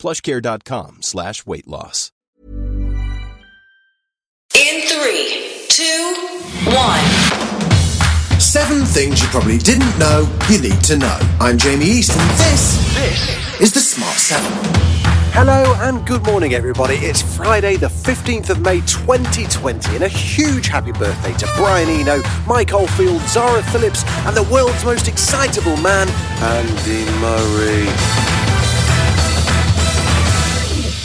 plushcare.com slash weight loss. In three, two, one. Seven things you probably didn't know you need to know. I'm Jamie East, and this, this is the Smart Seven. Hello and good morning, everybody. It's Friday, the 15th of May 2020, and a huge happy birthday to Brian Eno, Mike Oldfield, Zara Phillips, and the world's most excitable man, Andy Murray.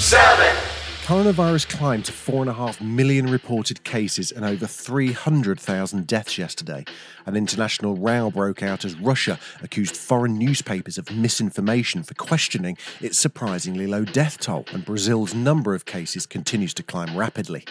Seven. Coronavirus climbed to 4.5 million reported cases and over 300,000 deaths yesterday. An international row broke out as Russia accused foreign newspapers of misinformation for questioning its surprisingly low death toll, and Brazil's number of cases continues to climb rapidly.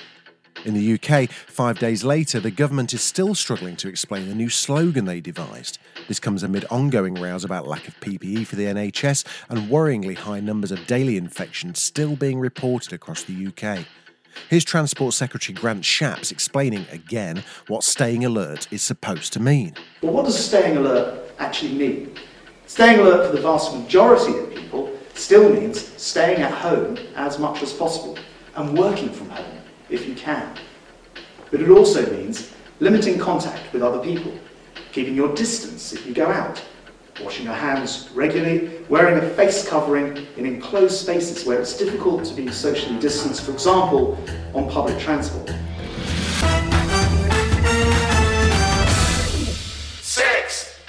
In the UK, five days later, the government is still struggling to explain the new slogan they devised. This comes amid ongoing rows about lack of PPE for the NHS and worryingly high numbers of daily infections still being reported across the UK. Here's Transport Secretary Grant Shapps explaining again what staying alert is supposed to mean. Well, what does staying alert actually mean? Staying alert for the vast majority of people still means staying at home as much as possible and working from home if you can. But it also means limiting contact with other people, keeping your distance if you go out, washing your hands regularly, wearing a face covering in enclosed spaces where it's difficult to be socially distanced, for example, on public transport.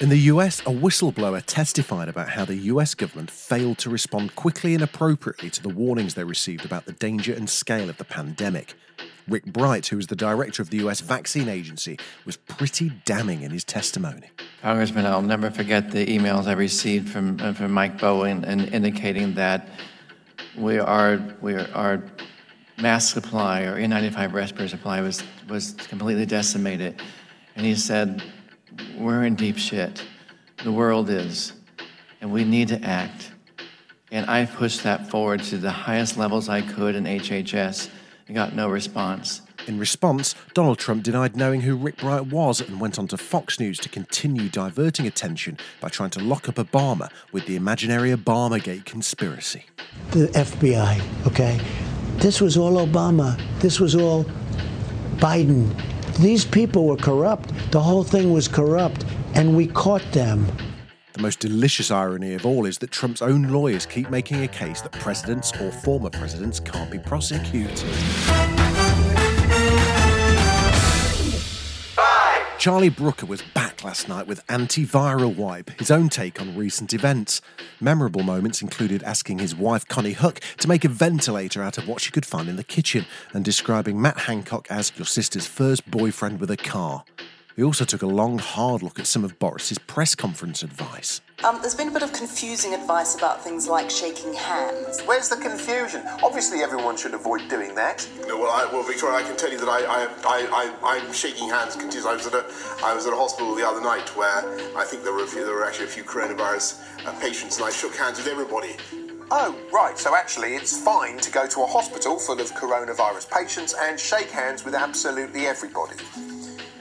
In the US, a whistleblower testified about how the US government failed to respond quickly and appropriately to the warnings they received about the danger and scale of the pandemic. Rick Bright, who is the director of the US Vaccine Agency, was pretty damning in his testimony. Congressman, I'll never forget the emails I received from, uh, from Mike Bowen and indicating that we are, we are, our mask supply or N95 respirator supply was, was completely decimated. And he said, We're in deep shit. The world is. And we need to act. And I pushed that forward to the highest levels I could in HHS and got no response. In response, Donald Trump denied knowing who Rick Bright was and went on to Fox News to continue diverting attention by trying to lock up Obama with the imaginary Obamagate conspiracy. the FBI, okay? This was all Obama. This was all Biden. These people were corrupt. The whole thing was corrupt, and we caught them. The most delicious irony of all is that Trump's own lawyers keep making a case that presidents or former presidents can't be prosecuted. Charlie Brooker was back last night with Antiviral Wipe, his own take on recent events. Memorable moments included asking his wife Konnie Huq to make a ventilator out of what she could find in the kitchen and describing Matt Hancock as your sister's first boyfriend with a car. He also took a long, hard look at some of Boris's press conference advice. Um, there's been a bit of confusing advice about things like shaking hands. Where's the confusion? Obviously, everyone should avoid doing that. No, well, I, well, Victoria, I can tell you that I, I, I, I, I'm shaking hands continuously. I was at a, I was at a hospital the other night where I think there were a few, there were actually a few coronavirus uh, patients, and I shook hands with everybody. Oh, right. So actually, it's fine to go to a hospital full of coronavirus patients and shake hands with absolutely everybody.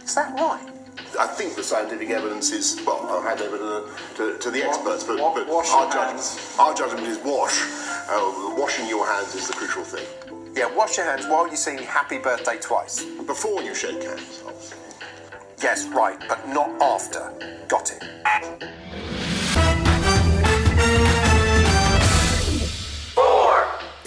Is that right? I think the scientific evidence is well. I'll hand over to the, to, to the experts, but, but wash our judgment, our judgment is wash. Uh, washing your hands is the crucial thing. Yeah, wash your hands while you sing happy birthday twice. Before you shake hands. Yes, right, but not after.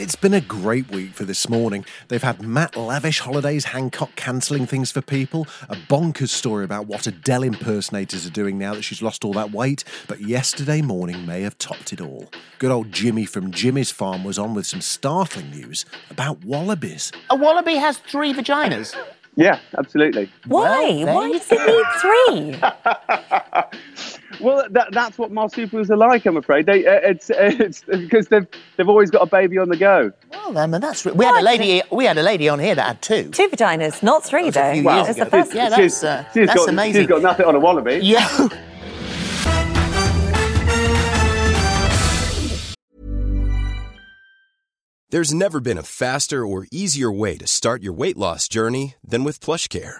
It's been a great week for this morning. They've had Matt Lavish Holidays Hancock cancelling things for people, a bonkers story about what Adele impersonators are doing now that she's lost all that weight, but yesterday morning may have topped it all. Good old Jimmy from Jimmy's Farm was on with some startling news about wallabies. A wallaby has three vaginas. Yeah, absolutely. Why? Well, Why does it need three? Well, that, that's what marsupials are like. I'm afraid they uh, it's it's because they've they've always got a baby on the go. Well, um, that's we had a lady. We had a lady on here that had two. Two vaginas, not three though. few Well, years It's the first Yeah, she's, uh, she's that's got, amazing. She's got nothing on a wallaby. Yeah. There's never been a faster or easier way to start your weight loss journey than with PlushCare.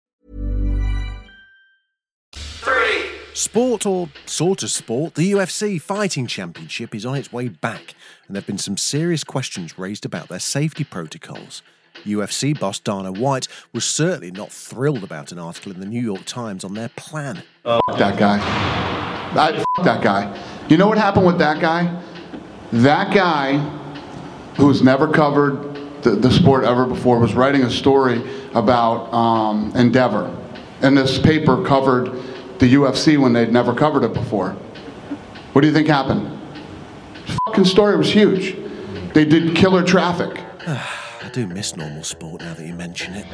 Sport or sort of sport, the UFC Fighting Championship is on its way back, and there have been some serious questions raised about their safety protocols. UFC boss Dana White was certainly not thrilled about an article in the New York Times on their plan. that guy. I, f- that guy. You know what happened with that guy? That guy, who's never covered the, the sport ever before, was writing a story about um, Endeavor. And this paper covered the UFC when they'd never covered it before. What do you think happened? The fucking story was huge. They did killer traffic. I do miss normal sport now that you mention it.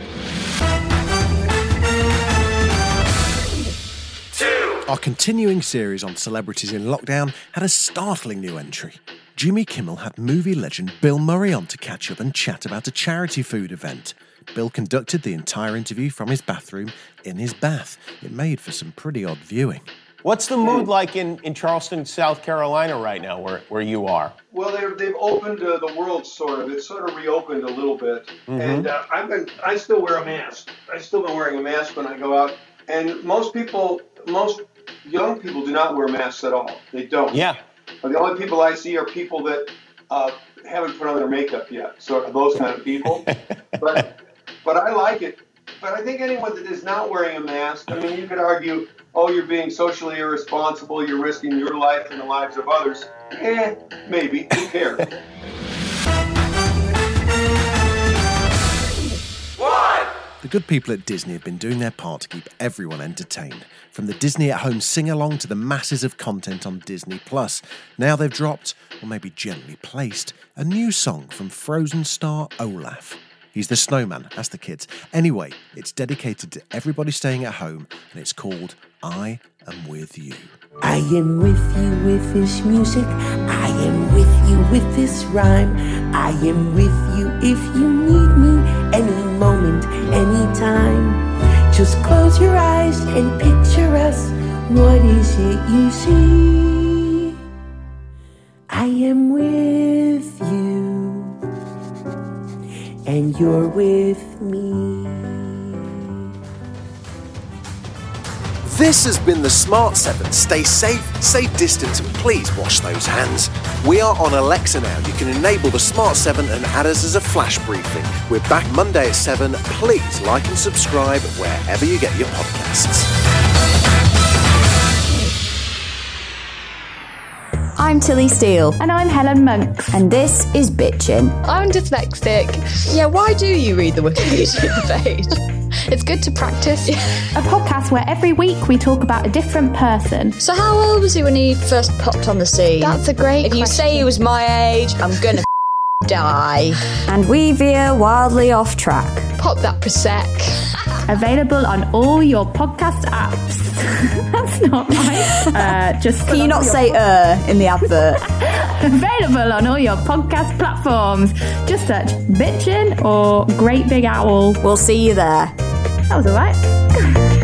Our continuing series on celebrities in lockdown had a startling new entry. Jimmy Kimmel had movie legend Bill Murray on to catch up and chat about a charity food event. Bill conducted the entire interview from his bathroom in his bath. It made for some pretty odd viewing. What's the mood like in, in Charleston, South Carolina right now, where, where you are? Well, they're, they've opened uh, the world sort of. It's sort of reopened a little bit, Mhm. and uh, I've been. I still wear a mask. I've still been wearing a mask when I go out, and most people, most young people, do not wear masks at all. They don't. Yeah. The only people I see are people that uh, haven't put on their makeup yet. So those kind of people. but but I like it. But I think anyone that is not wearing a mask, I mean, you could argue, oh, you're being socially irresponsible, you're risking your life and the lives of others. Eh, maybe. Who cares? The good people at Disney have been doing their part to keep everyone entertained. From the Disney at Home sing along to the masses of content on Disney Plus. Now they've dropped, or maybe gently placed, a new song from Frozen star Olaf. He's the snowman, as the kids. Anyway, it's dedicated to everybody staying at home, and it's called I Am With You. I am with you with this music. I am with this rhyme. I am with you if you need me any moment, anytime. Just close your eyes and picture us. What is it you see? I am with you, and you're with me. This has been the Smart 7. Stay safe, stay distant, and please wash those hands. We are on Alexa now. You can enable the Smart 7 and add us as a flash briefing. We're back Monday at 7. Please like and subscribe wherever you get your podcasts. I'm Tilly Steele. And I'm Helen Monks. And this is Bitchin'. I'm dyslexic. Yeah, why do you read the Wikipedia page? It's good to practice. A podcast where every week we talk about a different person. So, how old was he when he first popped on the scene? That's a great If you say he was my age, I'm gonna die. And we veer wildly off track. Pop that Prosec. Available on all your podcast apps. That's not right. Uh, just Can you not say uh in the advert? Available on all your podcast platforms. Just search Bitchin' or Great Big Owl. We'll see you there. That was alright.